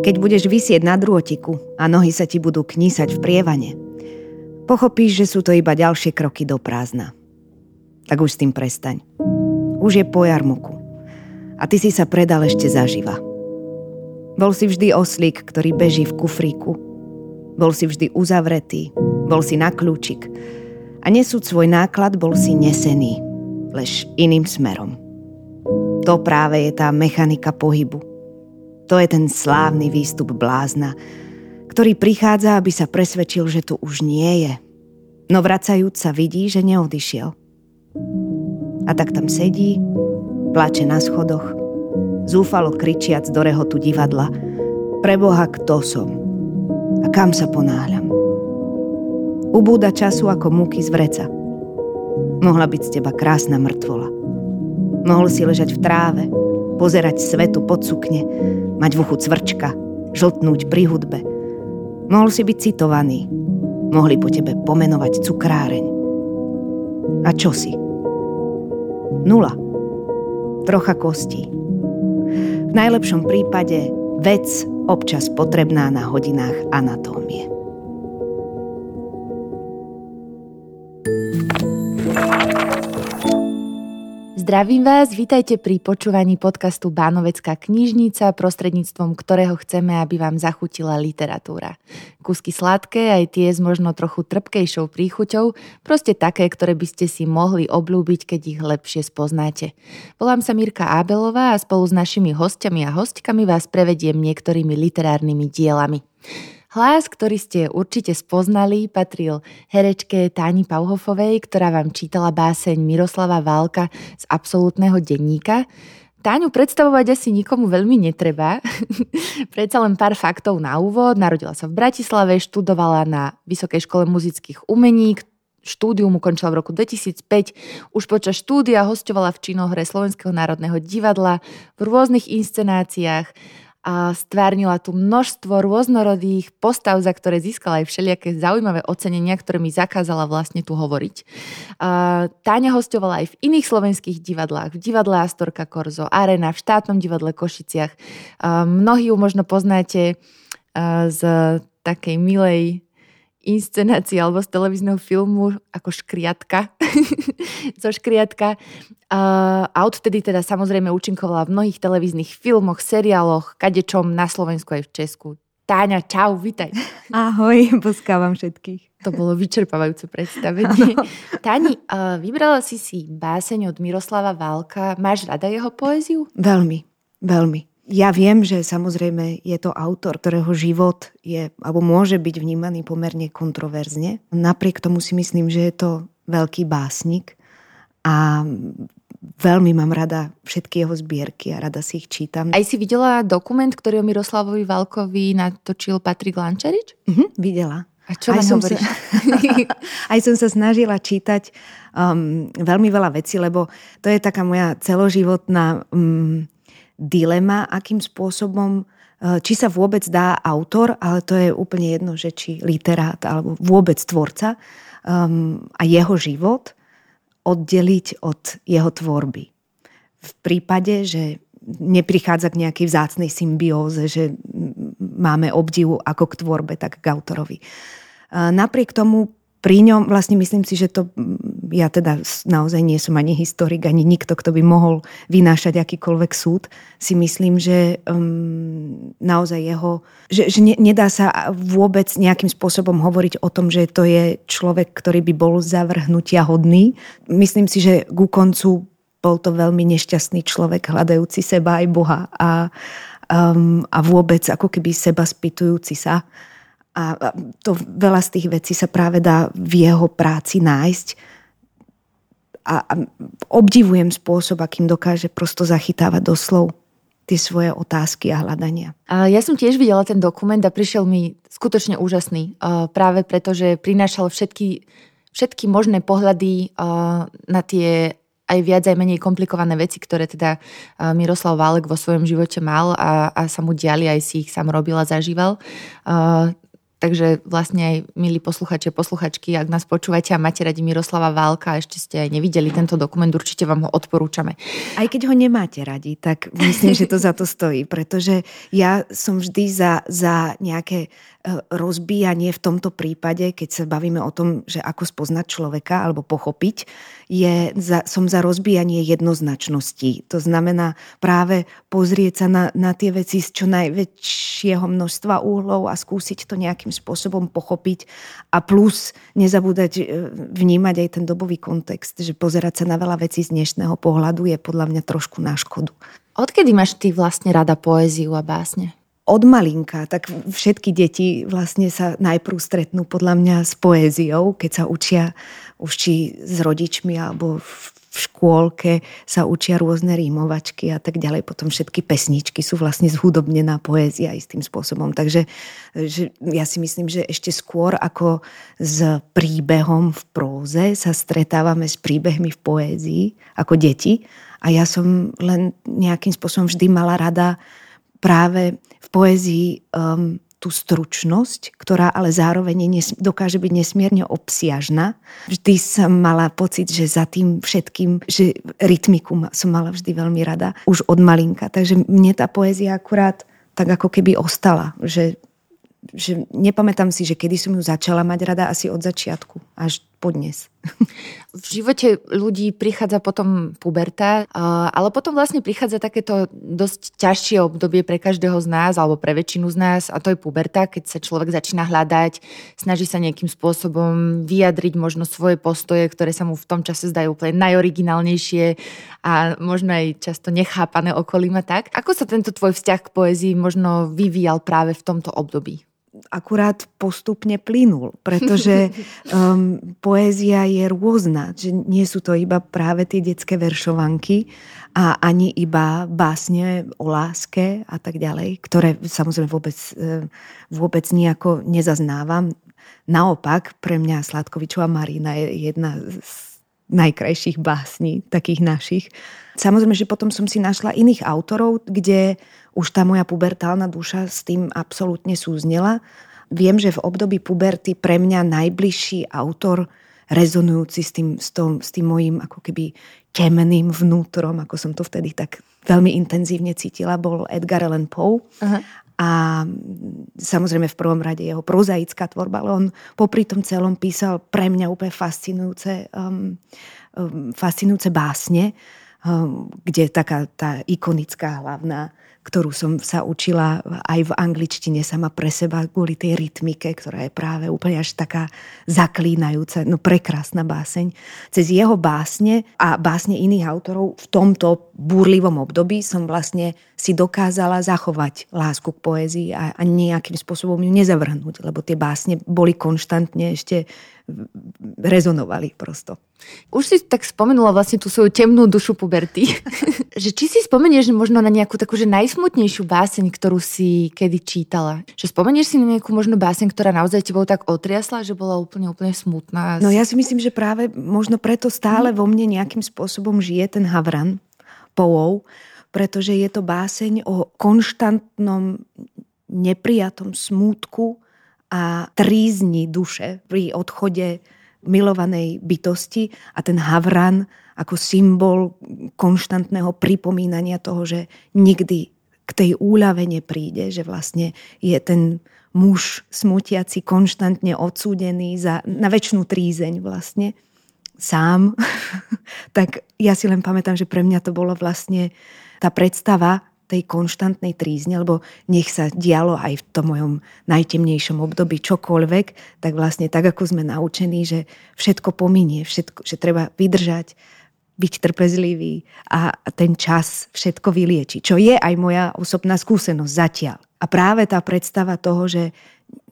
Keď budeš vysieť na drôtiku a nohy sa ti budú knísať v prievane, pochopíš, že sú to iba ďalšie kroky do prázdna. Tak už s tým prestaň. Už je po jarmoku. A ty si sa predal ešte zaživa. Bol si vždy oslík, ktorý beží v kufríku. Bol si vždy uzavretý, bol si na kľúčik. A nesúť svoj náklad bol si nesený, lež iným smerom. To práve je tá mechanika pohybu. To je ten slávny výstup blázna, ktorý prichádza, aby sa presvedčil, že tu už nie je. No vracajúc sa vidí, že neodišiel. A tak tam sedí, plače na schodoch, zúfalo kričiac do rehotu divadla. Preboha, kto som? A kam sa ponáhľam? Ubúda času ako múky z vreca. Mohla byť z teba krásna mŕtvola. Mohol si ležať v tráve, pozerať svetu pod sukne, mať v uchu cvrčka, žltnúť pri hudbe. Mohol si byť citovaný. Mohli po tebe pomenovať cukráreň. A čo si? Nula. Trocha kostí v najlepšom prípade vec občas potrebná na hodinách anatómie. Zdravím vás, vítajte pri počúvaní podcastu Bánovecká knižnica, prostredníctvom ktorého chceme, aby vám zachutila literatúra. Kusky sladké, aj tie s možno trochu trpkejšou príchuťou, proste také, ktoré by ste si mohli oblúbiť, keď ich lepšie spoznáte. Volám sa Mirka Ábelová a spolu s našimi hostiami a hostkami vás prevediem niektorými literárnymi dielami. Hlas, ktorý ste určite spoznali, patril herečke Táni Pauhofovej, ktorá vám čítala báseň Miroslava Válka z absolútneho denníka. Táňu predstavovať asi nikomu veľmi netreba. Predsa len pár faktov na úvod. Narodila sa v Bratislave, študovala na Vysokej škole muzických umení, štúdium ukončila v roku 2005. Už počas štúdia hostovala v činohre Slovenského národného divadla v rôznych inscenáciách a stvárnila tu množstvo rôznorodých postav, za ktoré získala aj všelijaké zaujímavé ocenenia, ktoré mi zakázala vlastne tu hovoriť. Táňa hostovala aj v iných slovenských divadlách, v divadle Astorka Korzo, Arena, v štátnom divadle Košiciach. A mnohí ju možno poznáte z takej milej inscenácii alebo z televízneho filmu ako škriatka. zo škriatka. A odtedy teda samozrejme účinkovala v mnohých televíznych filmoch, seriáloch, kadečom na Slovensku aj v Česku. Táňa, čau, vitaj. Ahoj, poskávam všetkých. To bolo vyčerpávajúce predstavenie. Táni, vybrala si si báseň od Miroslava Válka. Máš rada jeho poéziu? Veľmi, veľmi ja viem, že samozrejme je to autor, ktorého život je alebo môže byť vnímaný pomerne kontroverzne. Napriek tomu si myslím, že je to veľký básnik a veľmi mám rada všetky jeho zbierky a rada si ich čítam. Aj si videla dokument, ktorý o Miroslavovi Valkovi natočil Patrik Lančarič? Mhm, videla. A čo aj som, sa, aj som sa snažila čítať um, veľmi veľa vecí, lebo to je taká moja celoživotná um, dilema, akým spôsobom, e, či sa vôbec dá autor, ale to je úplne jedno, že či literát alebo vôbec tvorca um, a jeho život oddeliť od jeho tvorby. V prípade, že neprichádza k nejakej vzácnej symbióze, že máme obdivu ako k tvorbe, tak k autorovi. E, napriek tomu pri ňom vlastne myslím si, že to, ja teda naozaj nie som ani historik, ani nikto, kto by mohol vynášať akýkoľvek súd, si myslím, že um, naozaj jeho, že, že ne, nedá sa vôbec nejakým spôsobom hovoriť o tom, že to je človek, ktorý by bol zavrhnutia hodný. Myslím si, že ku koncu bol to veľmi nešťastný človek, hľadajúci seba aj Boha a, um, a vôbec ako keby seba spýtujúci sa. A to veľa z tých vecí sa práve dá v jeho práci nájsť. A, a obdivujem spôsob, akým dokáže prosto zachytávať doslov tie svoje otázky a hľadania. Ja som tiež videla ten dokument a prišiel mi skutočne úžasný. Práve preto, že prinášal všetky, všetky možné pohľady na tie aj viac aj menej komplikované veci, ktoré teda Miroslav Válek vo svojom živote mal a, a sa mu diali, aj si ich sám robil a zažíval Takže vlastne aj, milí posluchači a posluchačky, ak nás počúvate a máte radi Miroslava Válka a ešte ste aj nevideli tento dokument, určite vám ho odporúčame. Aj keď ho nemáte radi, tak myslím, že to za to stojí, pretože ja som vždy za, za nejaké rozbíjanie v tomto prípade, keď sa bavíme o tom, že ako spoznať človeka alebo pochopiť, je za, som za rozbíjanie jednoznačností. To znamená práve pozrieť sa na, na tie veci z čo najväčšieho množstva úhlov a skúsiť to nejakým spôsobom pochopiť a plus nezabúdať e, vnímať aj ten dobový kontext, že pozerať sa na veľa vecí z dnešného pohľadu je podľa mňa trošku na škodu. Odkedy máš ty vlastne rada poéziu a básne? Od malinka, tak všetky deti vlastne sa najprv stretnú podľa mňa s poéziou, keď sa učia už či s rodičmi alebo v škôlke sa učia rôzne rímovačky a tak ďalej. Potom všetky pesničky sú vlastne zhudobnená poézia istým spôsobom. Takže že ja si myslím, že ešte skôr ako s príbehom v próze sa stretávame s príbehmi v poézii ako deti. A ja som len nejakým spôsobom vždy mala rada práve v poézii um, tú stručnosť, ktorá ale zároveň nes- dokáže byť nesmierne obsiažná. Vždy som mala pocit, že za tým všetkým, že rytmiku som mala vždy veľmi rada, už od malinka. Takže mne tá poézia akurát tak ako keby ostala, že, že nepamätám si, že kedy som ju začala mať rada asi od začiatku, až podnes. V živote ľudí prichádza potom puberta, ale potom vlastne prichádza takéto dosť ťažšie obdobie pre každého z nás, alebo pre väčšinu z nás, a to je puberta, keď sa človek začína hľadať, snaží sa nejakým spôsobom vyjadriť možno svoje postoje, ktoré sa mu v tom čase zdajú úplne najoriginálnejšie a možno aj často nechápané okolím a tak. Ako sa tento tvoj vzťah k poézii možno vyvíjal práve v tomto období? Akurát postupne plynul, pretože um, poézia je rôzna, že nie sú to iba práve tie detské veršovanky a ani iba básne o láske a tak ďalej, ktoré samozrejme vôbec, e, vôbec nejako nezaznávam. Naopak, pre mňa Sladkovičová Marina je jedna z najkrajších básní, takých našich. Samozrejme, že potom som si našla iných autorov, kde už tá moja pubertálna duša s tým absolútne súznela. Viem, že v období puberty pre mňa najbližší autor rezonujúci s tým, s, tom, s tým mojim ako keby temným vnútrom, ako som to vtedy tak veľmi intenzívne cítila, bol Edgar Allan Poe. Aha. A samozrejme v prvom rade jeho prozaická tvorba, ale on popri tom celom písal pre mňa úplne fascinujúce, um, um, fascinujúce básne, um, kde taká tá ikonická hlavná ktorú som sa učila aj v angličtine sama pre seba kvôli tej rytmike, ktorá je práve úplne až taká zaklínajúca, no prekrásna báseň. Cez jeho básne a básne iných autorov v tomto búrlivom období som vlastne si dokázala zachovať lásku k poézii a, a nejakým spôsobom ju nezavrhnúť, lebo tie básne boli konštantne ešte rezonovali prosto. Už si tak spomenula vlastne tú svoju temnú dušu puberty. že či si spomenieš možno na nejakú takú že najsmutnejšiu báseň, ktorú si kedy čítala? Že spomenieš si na nejakú možno báseň, ktorá naozaj tebou tak otriasla, že bola úplne, úplne smutná? No ja si myslím, že práve možno preto stále vo mne nejakým spôsobom žije ten Havran Poov, pretože je to báseň o konštantnom neprijatom smútku, a trízni duše pri odchode milovanej bytosti a ten havran ako symbol konštantného pripomínania toho, že nikdy k tej úľave nepríde, že vlastne je ten muž smutiaci konštantne odsúdený za, na väčšinu trízeň vlastne sám, tak ja si len pamätám, že pre mňa to bolo vlastne tá predstava tej konštantnej trízne, lebo nech sa dialo aj v tom mojom najtemnejšom období čokoľvek, tak vlastne tak, ako sme naučení, že všetko pominie, všetko, že treba vydržať, byť trpezlivý a ten čas všetko vylieči. Čo je aj moja osobná skúsenosť zatiaľ. A práve tá predstava toho, že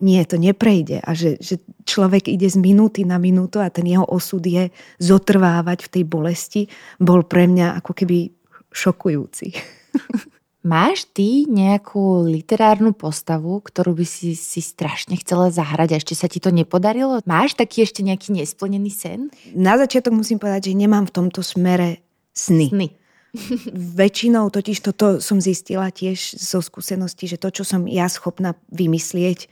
nie, to neprejde a že, že človek ide z minúty na minútu a ten jeho osud je zotrvávať v tej bolesti, bol pre mňa ako keby šokujúci. Máš ty nejakú literárnu postavu, ktorú by si, si strašne chcela zahrať a ešte sa ti to nepodarilo? Máš taký ešte nejaký nesplnený sen? Na začiatok musím povedať, že nemám v tomto smere sny. Sny. Väčšinou totiž toto som zistila tiež zo skúsenosti, že to, čo som ja schopná vymyslieť,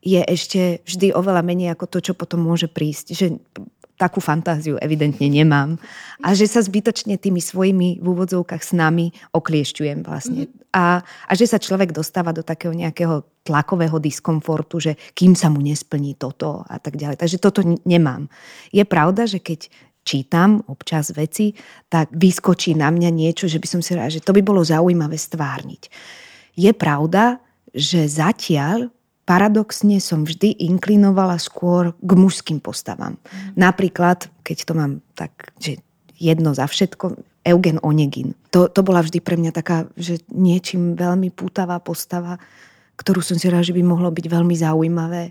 je ešte vždy oveľa menej ako to, čo potom môže prísť. Že takú fantáziu evidentne nemám. A že sa zbytočne tými svojimi v úvodzovkách s nami okliešťujem vlastne. Mm-hmm. A, a že sa človek dostáva do takého nejakého tlakového diskomfortu, že kým sa mu nesplní toto a tak ďalej. Takže toto nemám. Je pravda, že keď čítam občas veci, tak vyskočí na mňa niečo, že by som si rád, že to by bolo zaujímavé stvárniť. Je pravda, že zatiaľ paradoxne som vždy inklinovala skôr k mužským postavám. Mm. Napríklad, keď to mám tak, že jedno za všetko, Eugen Onegin. To, to bola vždy pre mňa taká, že niečím veľmi pútavá postava, ktorú som si rád, že by mohlo byť veľmi zaujímavé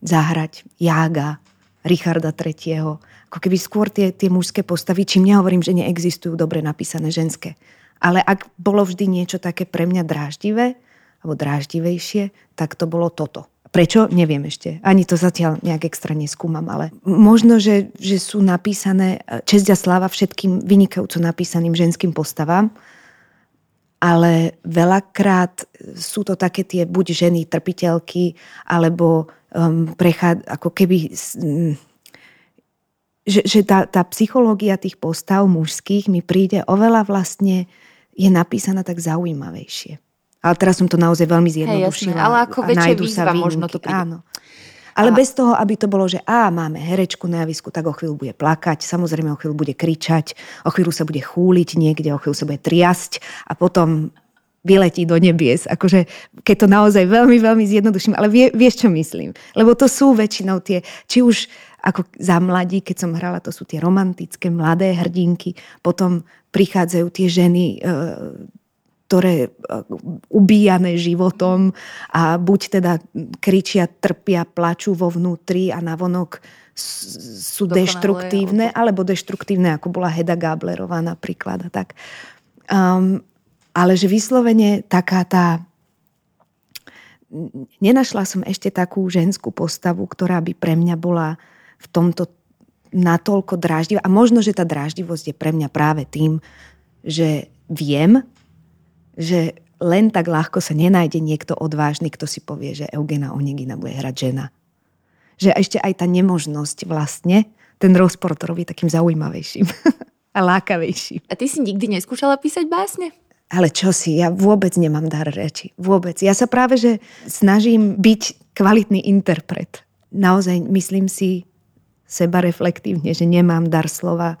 zahrať. Jága, Richarda III. Ako keby skôr tie, tie mužské postavy, čím nehovorím, že neexistujú dobre napísané ženské. Ale ak bolo vždy niečo také pre mňa dráždivé, alebo dráždivejšie, tak to bolo toto. Prečo? Neviem ešte. Ani to zatiaľ nejak extra neskúmam, ale možno, že, že sú napísané e, česť a sláva všetkým vynikajúco napísaným ženským postavám, ale veľakrát sú to také tie buď ženy trpiteľky, alebo um, prechá, ako keby... Um, že, že tá, tá psychológia tých postav mužských mi príde oveľa vlastne je napísaná tak zaujímavejšie. Ale teraz som to naozaj veľmi zjednodušila. Hey, ale ako väčšia výzva možno to príde. Áno. Ale a... bez toho, aby to bolo, že á, máme herečku na javisku, tak o chvíľu bude plakať, samozrejme o chvíľu bude kričať, o chvíľu sa bude chúliť niekde, o chvíľu sa bude triasť a potom vyletí do nebies. Akože, keď to naozaj veľmi, veľmi zjednoduším, ale vie, vieš, čo myslím. Lebo to sú väčšinou tie, či už ako za mladí, keď som hrala, to sú tie romantické, mladé hrdinky, potom prichádzajú tie ženy e, ktoré e, ubíjame životom a buď teda kričia, trpia, plačú vo vnútri a navonok sú Dokonale, deštruktívne, alebo deštruktívne, ako bola Heda Gablerová napríklad. A tak. Um, ale že vyslovene taká tá... Nenašla som ešte takú ženskú postavu, ktorá by pre mňa bola v tomto natoľko dráždivá. A možno, že tá dráždivosť je pre mňa práve tým, že viem, že len tak ľahko sa nenájde niekto odvážny, kto si povie, že Eugena Onegina bude hrať žena. Že ešte aj tá nemožnosť vlastne ten rozpor to robí takým zaujímavejším a lákavejším. A ty si nikdy neskúšala písať básne? Ale čo si, ja vôbec nemám dar reči. Vôbec. Ja sa práve, že snažím byť kvalitný interpret. Naozaj myslím si seba reflektívne, že nemám dar slova.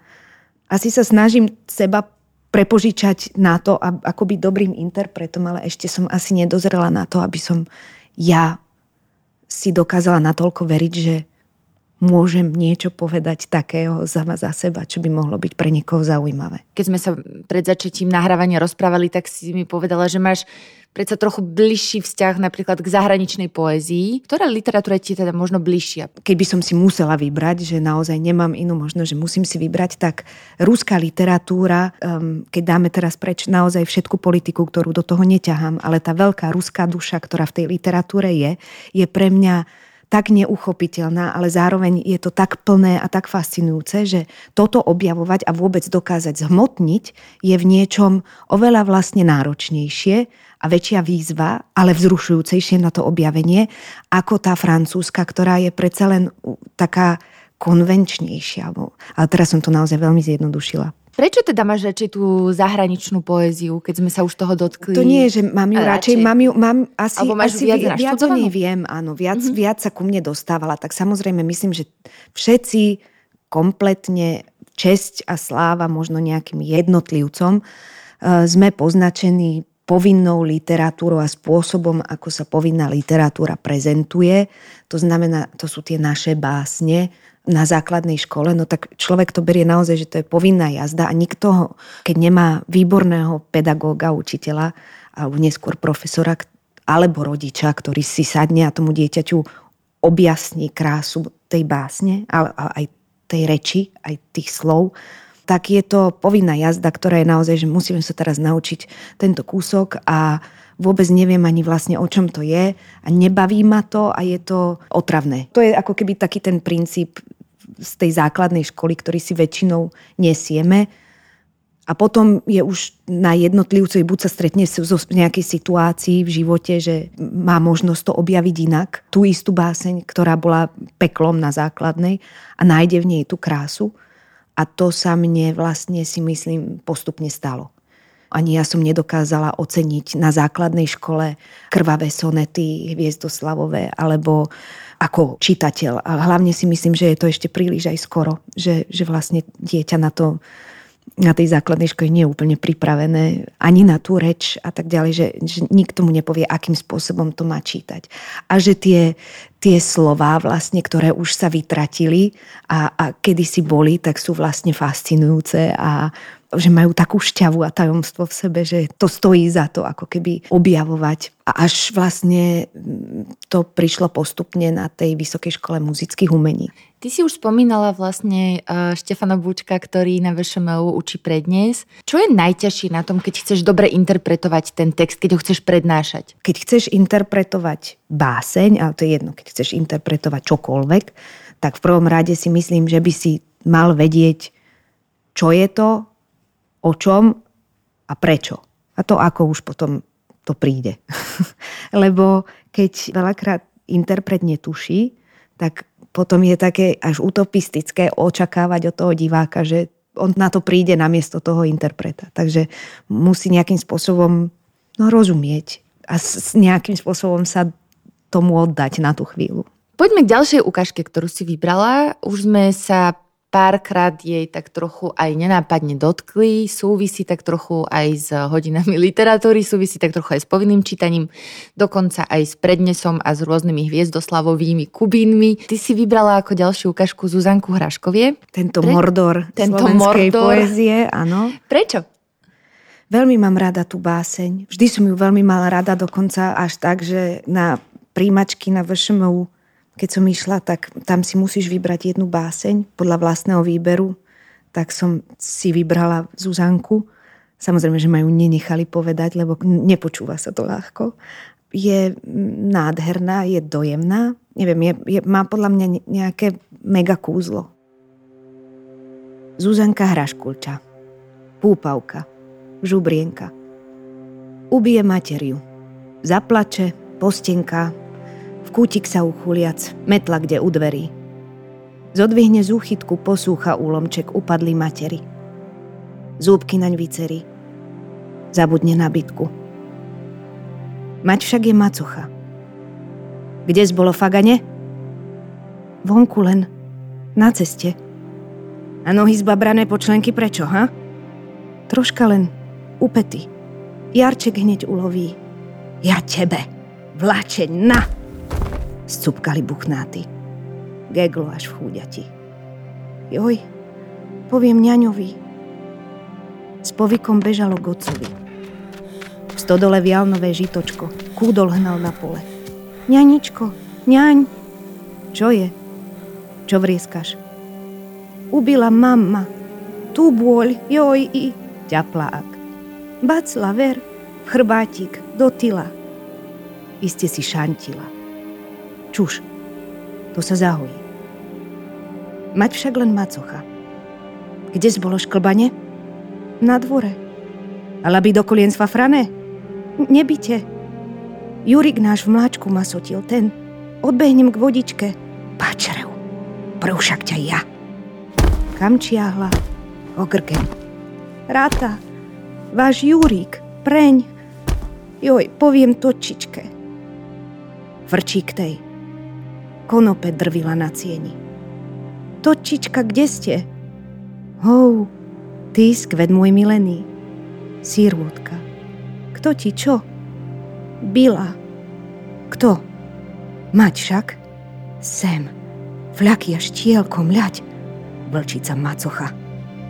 Asi sa snažím seba prepožičať na to, ako byť dobrým interpretom, ale ešte som asi nedozrela na to, aby som ja si dokázala natoľko veriť, že môžem niečo povedať takého za, za seba, čo by mohlo byť pre niekoho zaujímavé. Keď sme sa pred začatím nahrávania rozprávali, tak si mi povedala, že máš predsa trochu bližší vzťah napríklad k zahraničnej poézii. Ktorá literatúra ti teda možno bližšia? Keby som si musela vybrať, že naozaj nemám inú možnosť, že musím si vybrať, tak ruská literatúra, um, keď dáme teraz preč naozaj všetku politiku, ktorú do toho neťahám, ale tá veľká ruská duša, ktorá v tej literatúre je, je pre mňa tak neuchopiteľná, ale zároveň je to tak plné a tak fascinujúce, že toto objavovať a vôbec dokázať zhmotniť je v niečom oveľa vlastne náročnejšie a väčšia výzva, ale vzrušujúcejšie na to objavenie, ako tá francúzska, ktorá je predsa len taká konvenčnejšia. Ale teraz som to naozaj veľmi zjednodušila. Prečo teda máš radšej tú zahraničnú poéziu, keď sme sa už toho dotkli? To nie je, že mám ju radšej, radšej mám ju, mám asi, Alebo máš asi viac, viac o nej viem, áno, viac, mm-hmm. viac sa ku mne dostávala. Tak samozrejme myslím, že všetci kompletne česť a sláva možno nejakým jednotlivcom eh, sme poznačení povinnou literatúrou a spôsobom, ako sa povinná literatúra prezentuje. To znamená, to sú tie naše básne, na základnej škole, no tak človek to berie naozaj, že to je povinná jazda a nikto ho, keď nemá výborného pedagóga, učiteľa alebo neskôr profesora alebo rodiča, ktorý si sadne a tomu dieťaťu objasní krásu tej básne, ale aj tej reči, aj tých slov, tak je to povinná jazda, ktorá je naozaj, že musíme sa teraz naučiť tento kúsok a vôbec neviem ani vlastne o čom to je a nebaví ma to a je to otravné. To je ako keby taký ten princíp z tej základnej školy, ktorý si väčšinou nesieme. A potom je už na jednotlivcovi, buď sa stretne v nejakej situácii v živote, že má možnosť to objaviť inak, tú istú báseň, ktorá bola peklom na základnej a nájde v nej tú krásu. A to sa mne vlastne si myslím postupne stalo. Ani ja som nedokázala oceniť na základnej škole krvavé sonety hviezdoslavové alebo ako čitateľ. A hlavne si myslím, že je to ešte príliš aj skoro, že, že vlastne dieťa na to na tej základnej škole nie je úplne pripravené ani na tú reč a tak ďalej, že, že nikto mu nepovie, akým spôsobom to má čítať. A že tie, tie slová vlastne, ktoré už sa vytratili a, a kedysi boli, tak sú vlastne fascinujúce a že majú takú šťavu a tajomstvo v sebe, že to stojí za to ako keby objavovať. A až vlastne to prišlo postupne na tej Vysokej škole muzických umení. Ty si už spomínala vlastne uh, Štefana Bučka, ktorý na VŠMU učí prednes. Čo je najťažšie na tom, keď chceš dobre interpretovať ten text, keď ho chceš prednášať? Keď chceš interpretovať báseň, ale to je jedno, keď chceš interpretovať čokoľvek, tak v prvom rade si myslím, že by si mal vedieť, čo je to, o čom a prečo. A to ako už potom to príde. Lebo keď veľakrát interpret netuší, tak potom je také až utopistické očakávať od toho diváka, že on na to príde namiesto toho interpreta. Takže musí nejakým spôsobom no, rozumieť a s nejakým spôsobom sa tomu oddať na tú chvíľu. Poďme k ďalšej ukážke, ktorú si vybrala. Už sme sa párkrát jej tak trochu aj nenápadne dotkli, súvisí tak trochu aj s hodinami literatúry, súvisí tak trochu aj s povinným čítaním, dokonca aj s prednesom a s rôznymi hviezdoslavovými kubínmi. Ty si vybrala ako ďalšiu ukážku Zuzanku Hraškovie. Tento Pre... mordor Tento slovenskej mordor. poézie, áno. Prečo? Veľmi mám rada tú báseň. Vždy som ju veľmi mala rada, dokonca až tak, že na príjmačky na VŠMU keď som išla, tak tam si musíš vybrať jednu báseň podľa vlastného výberu. Tak som si vybrala Zuzanku. Samozrejme, že ma ju nenechali povedať, lebo nepočúva sa to ľahko. Je nádherná, je dojemná. Neviem, je, je, má podľa mňa nejaké mega kúzlo. Zuzanka Hraškulča. Púpavka. Žubrienka. Ubije materiu. Zaplače, postenka, kútik sa uchuliac, metla kde u dverí. Zodvihne z úchytku posúcha úlomček upadli materi. Zúbky naň vycerí. Zabudne na bytku. Mať však je macocha. Kde zbolo fagane? Vonku len. Na ceste. A nohy zbabrané počlenky prečo, ha? Troška len. Upety. Jarček hneď uloví. Ja tebe. Vláčeň, na! Scupkali buchnáty. Geglo až v chúďati. Joj, poviem ňaňovi. S povykom bežalo gocovi. V stodole vial nové žitočko. Kúdol hnal na pole. Ňaničko, ňaň. Čo je? Čo vrieskaš? Ubila mama. Tu bôľ, joj i. Ťaplák. Bacla ver, chrbátik, do tyla. Iste si šantila. Čuš, to sa zahojí. Mať však len macocha. Kde zbolo šklbanie? Na dvore. Ale by do kolien sfafrané? Nebite. Jurik náš v mláčku ma sotil, ten. Odbehnem k vodičke. Páčerev, prv však ťa ja. Kam čiahla? Ogrgem. Ráta, váš Jurík, preň. Joj, poviem točičke. Vrčí k tej konope drvila na cieni. Točička, kde ste? Hou, ty skvet môj milený. Sírôdka. Kto ti čo? Bila. Kto? Mať však? Sem. Fľaky a štielko, mľať. Vlčica macocha.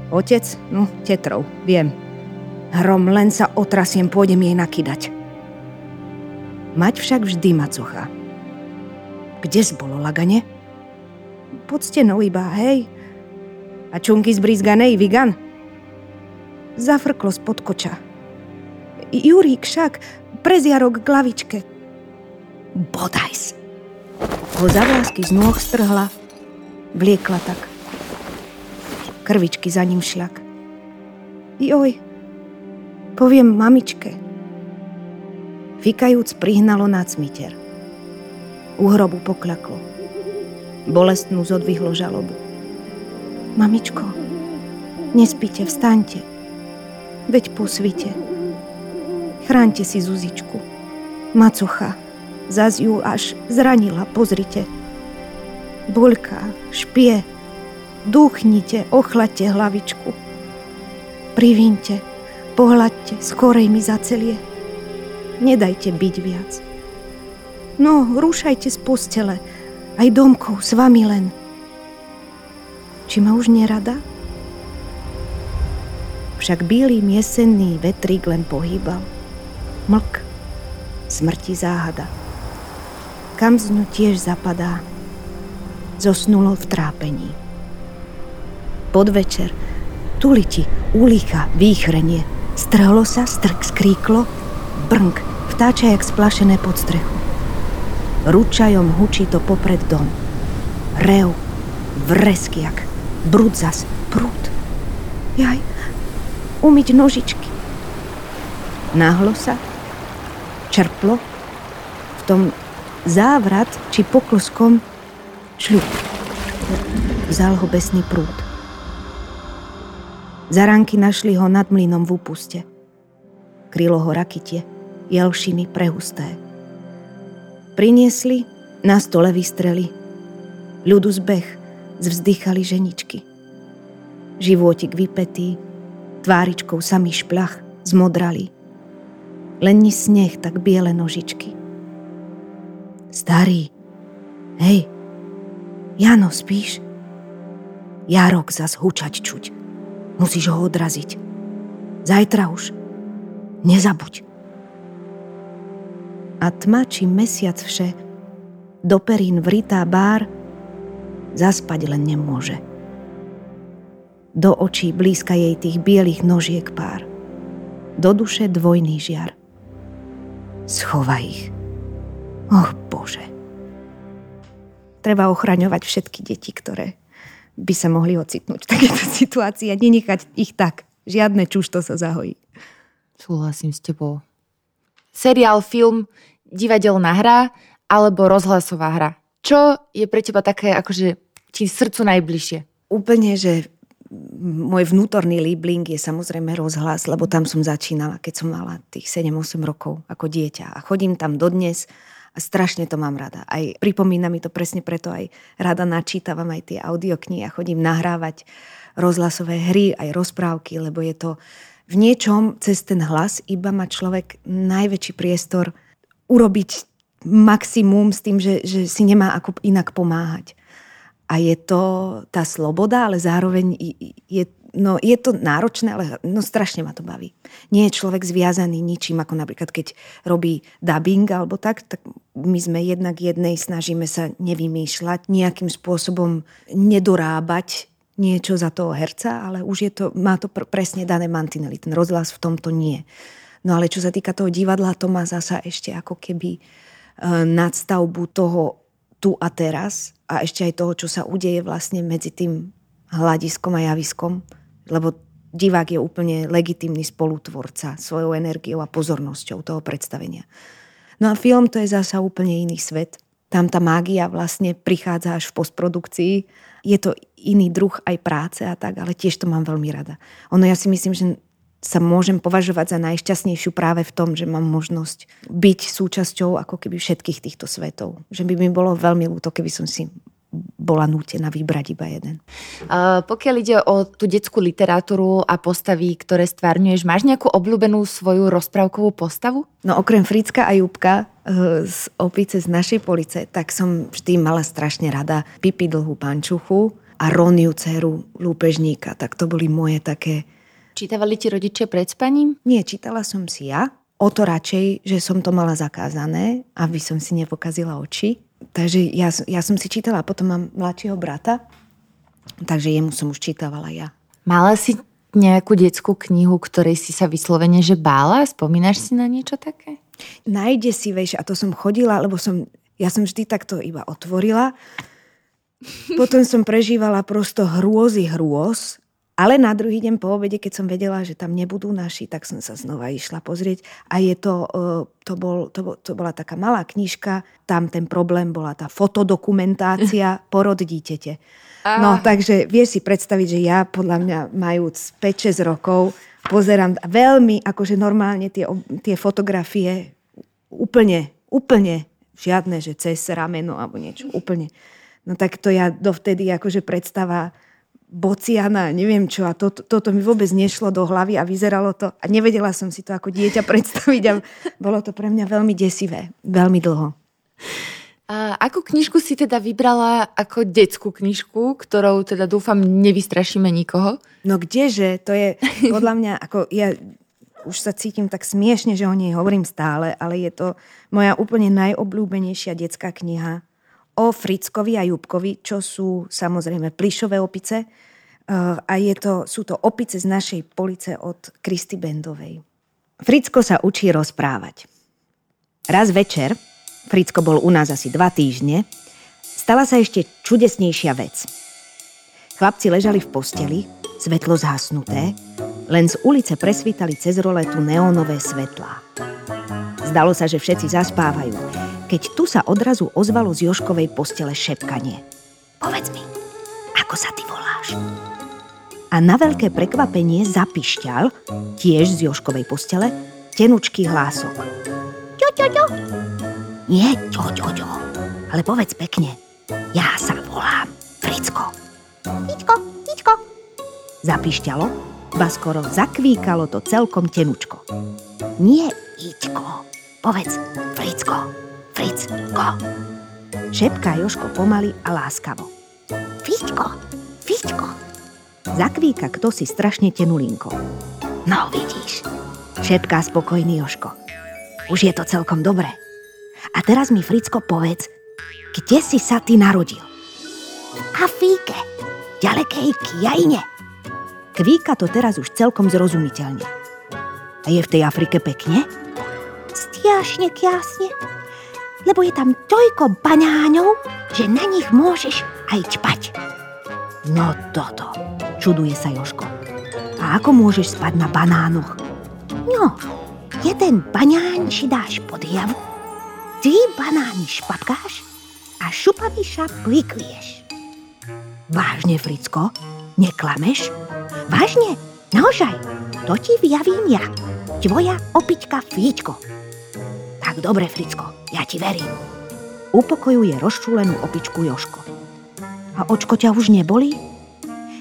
Otec? No, tetrov, viem. Hrom, len sa otrasiem, pôjdem jej nakydať. Mať však vždy macocha kde zbolo lagane? Pod stenou iba, hej. A čunky zbrizganej, Vigan? Zafrklo spod koča. Jurík však, preziarok k lavičke. Bodajs. Ho za vlásky z nôh strhla, vliekla tak. Krvičky za ním šľak. Joj, poviem mamičke. Fikajúc prihnalo na cmiter. U hrobu poklaklo. Bolestnú zodvihlo žalobu. Mamičko, nespíte, vstaňte. Veď po svite. Si Zuzičku. Macocha, zaz ju až zranila, pozrite. Boľka, špie, dúchnite, ochlate hlavičku. Privínte, pohľadte, skorej mi zacelie. Nedajte byť viac. No, rúšajte z postele, aj domkov s vami len. Či ma už nerada? Však bílý jesenný vetrík len pohýbal. Mlk, smrti záhada. Kam z tiež zapadá. Zosnulo v trápení. Podvečer, tuliti, ulicha, výchrenie. Strhlo sa, strk skríklo, brnk, vtáča jak splašené pod strechu. Ručajom hučí to popred dom. Rev, vresky jak brud zas, prúd. Jaj, umyť nožičky. Náhlo sa, čerplo, v tom závrat či poklskom šľup. Vzal ho besný prúd. Zaránky našli ho nad mlynom v úpuste. Krylo ho rakytie jelšiny prehusté. Priniesli, na stole vystreli. Ľudu zbeh, zvzdychali ženičky. Životik vypetý, tváričkou samý šplach zmodrali. Len ni sneh, tak biele nožičky. Starý, hej, Jano, spíš? Jarok zas hučať čuť. Musíš ho odraziť. Zajtra už. Nezabuď a tma či mesiac vše, do perín vritá bár, zaspať len nemôže. Do očí blízka jej tých bielých nožiek pár. Do duše dvojný žiar. Schovaj ich. Och Bože. Treba ochraňovať všetky deti, ktoré by sa mohli ocitnúť v takéto situácii a nenechať ich tak. Žiadne čušto sa zahojí. Súhlasím s tebou. Seriál, film divadelná hra alebo rozhlasová hra? Čo je pre teba také akože ti srdcu najbližšie? Úplne, že môj vnútorný líbling je samozrejme rozhlas, lebo tam som začínala, keď som mala tých 7-8 rokov ako dieťa. A chodím tam dodnes a strašne to mám rada. Aj pripomína mi to presne preto, aj rada načítavam aj tie audioknihy a chodím nahrávať rozhlasové hry, aj rozprávky, lebo je to v niečom cez ten hlas iba má človek najväčší priestor urobiť maximum s tým, že, že si nemá ako inak pomáhať. A je to tá sloboda, ale zároveň je, no, je to náročné, ale no, strašne ma to baví. Nie je človek zviazaný ničím, ako napríklad keď robí dubbing alebo tak, tak my sme jednak jednej, snažíme sa nevymýšľať, nejakým spôsobom nedorábať niečo za toho herca, ale už je to, má to pr- presne dané mantinely. Ten rozhlas v tomto nie. No ale čo sa týka toho divadla, to má zasa ešte ako keby e, nadstavbu toho tu a teraz a ešte aj toho, čo sa udeje vlastne medzi tým hľadiskom a javiskom, lebo divák je úplne legitimný spolutvorca svojou energiou a pozornosťou toho predstavenia. No a film to je zasa úplne iný svet. Tam tá mágia vlastne prichádza až v postprodukcii. Je to iný druh aj práce a tak, ale tiež to mám veľmi rada. Ono ja si myslím, že sa môžem považovať za najšťastnejšiu práve v tom, že mám možnosť byť súčasťou ako keby všetkých týchto svetov. Že by mi bolo veľmi ľúto, keby som si bola nútená vybrať iba jeden. Uh, pokiaľ ide o tú detskú literatúru a postavy, ktoré stvárňuješ, máš nejakú obľúbenú svoju rozprávkovú postavu? No okrem Fricka a Júbka uh, z opice z našej police, tak som vždy mala strašne rada Pipi dlhú pančuchu a Roniu dceru lúpežníka. Tak to boli moje také Čítavali ti rodičia pred spaním? Nie, čítala som si ja. O to radšej, že som to mala zakázané, aby som si nepokazila oči. Takže ja, ja som si čítala, potom mám mladšieho brata, takže jemu som už čítavala ja. Mala si nejakú detskú knihu, ktorej si sa vyslovene že bála? Spomínaš si na niečo také? Najde si, vieš, a to som chodila, lebo som, ja som vždy takto iba otvorila. Potom som prežívala prosto hrôzy hrôz Ale na druhý deň po obede, keď som vedela, že tam nebudú naši, tak som sa znova išla pozrieť. A je to, e, to, bol, to, to bola taká malá knižka, tam ten problém bola tá fotodokumentácia porod dítete. No, takže vieš si predstaviť, že ja podľa mňa majúc 5-6 rokov pozerám veľmi akože normálne tie, tie fotografie úplne, úplne žiadne, že cez rameno alebo niečo, úplne. No tak to ja dovtedy akože predstava bociana, neviem čo. A to, toto mi vôbec nešlo do hlavy a vyzeralo to. A nevedela som si to ako dieťa predstaviť a bolo to pre mňa veľmi desivé. Veľmi dlho. A akú knižku si teda vybrala ako detskú knižku, ktorou teda dúfam nevystrašíme nikoho? No kdeže, to je podľa mňa, ako ja už sa cítim tak smiešne, že o nej hovorím stále, ale je to moja úplne najobľúbenejšia detská kniha o Frickovi a Jubkovi, čo sú samozrejme plišové opice. Eh, a je to, sú to opice z našej police od Kristy Bendovej. Fricko sa učí rozprávať. Raz večer, Fricko bol u nás asi dva týždne, stala sa ešte čudesnejšia vec. Chlapci ležali v posteli, svetlo zhasnuté, len z ulice presvítali cez roletu neónové svetlá. Zdalo sa, že všetci zaspávajú, keď tu sa odrazu ozvalo z Joškovej postele šepkanie. Povedz mi, ako sa ty voláš? A na veľké prekvapenie zapišťal, tiež z Joškovej postele, tenučký hlások. Ťo, ťo, ťo. Nie ťo, ťo, ťo, ale povedz pekne. Ja sa volám Fricko. Ičko, Ičko. Zapišťalo, ba skoro zakvíkalo to celkom tenučko. Nie Ičko, povedz Fricko. Fricko. Šepká Joško pomaly a láskavo. Fičko, Fičko. Zakvíka kto si strašne tenulinko. No vidíš, šepká spokojný Joško. Už je to celkom dobré. A teraz mi Fricko povedz, kde si sa ty narodil? V Afíke, ďalekej Kiajine. Kvíka to teraz už celkom zrozumiteľne. A je v tej Afrike pekne? Stiašne kiasne lebo je tam toľko banáňov, že na nich môžeš aj čpať. No toto, čuduje sa Joško. A ako môžeš spať na banánoch? No, jeden banáň si dáš pod javu, ty banány špatkáš a šupaviša priklieš. Vážne, Fricko? Neklameš? Vážne? Naozaj? To ti vyjavím ja, tvoja opička Fíčko. Tak dobre, Fricko, ja ti verím. Upokojuje rozčúlenú opičku Joško. A očko ťa už neboli?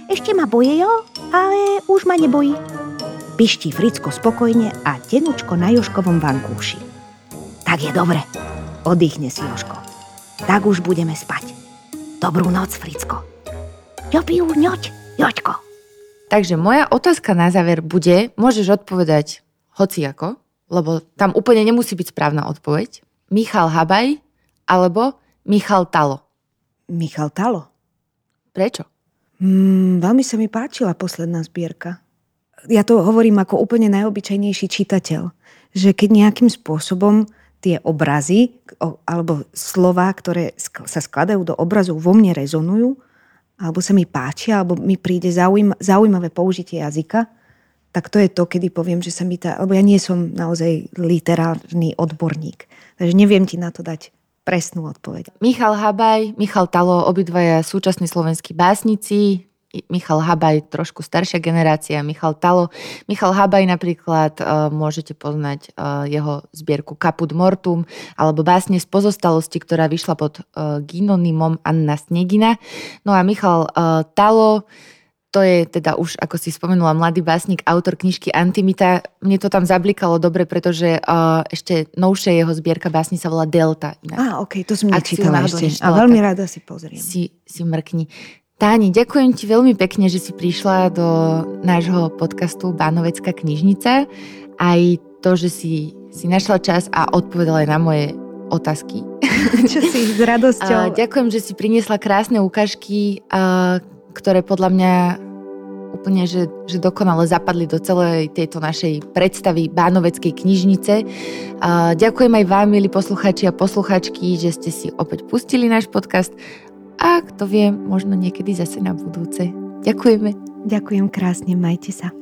Ešte ma boje, jo, ale už ma nebojí. Piští Fricko spokojne a tenučko na Joškovom vankúši. Tak je dobre, oddychne si Joško. Tak už budeme spať. Dobrú noc, Fricko. Ďobiu ňoť, Jočko. Takže moja otázka na záver bude, môžeš odpovedať hociako, lebo tam úplne nemusí byť správna odpoveď. Michal Habaj alebo Michal Talo? Michal Talo. Prečo? Mm, veľmi sa mi páčila posledná zbierka. Ja to hovorím ako úplne najobyčajnejší čitateľ, že keď nejakým spôsobom tie obrazy alebo slova, ktoré sa skladajú do obrazu, vo mne rezonujú, alebo sa mi páčia, alebo mi príde zaujímavé použitie jazyka, tak to je to, kedy poviem, že sa mi tá... Lebo ja nie som naozaj literárny odborník. Takže neviem ti na to dať presnú odpoveď. Michal Habaj, Michal Talo, obidvaja súčasní slovenskí básnici, Michal Habaj, trošku staršia generácia, Michal Talo. Michal Habaj napríklad uh, môžete poznať uh, jeho zbierku Caput Mortum alebo básne z pozostalosti, ktorá vyšla pod uh, gynonymom Anna Snegina. No a Michal Talo to je teda už, ako si spomenula, mladý básnik, autor knižky Antimita. Mne to tam zablikalo dobre, pretože uh, ešte novšia jeho zbierka básni sa volá Delta. Á, ok, to som nečítala ešte. A veľmi rada si pozriem. Si, si mrkni. Táni, ďakujem ti veľmi pekne, že si prišla do nášho podcastu Bánovecká knižnica. Aj to, že si, si našla čas a odpovedala aj na moje otázky. Čo si s radosťou. Uh, ďakujem, že si priniesla krásne ukážky, uh, ktoré podľa mňa úplne, že, že dokonale zapadli do celej tejto našej predstavy Bánoveckej knižnice. Ďakujem aj vám, milí posluchači a posluchačky, že ste si opäť pustili náš podcast a kto vie, možno niekedy zase na budúce. Ďakujeme. Ďakujem krásne, majte sa.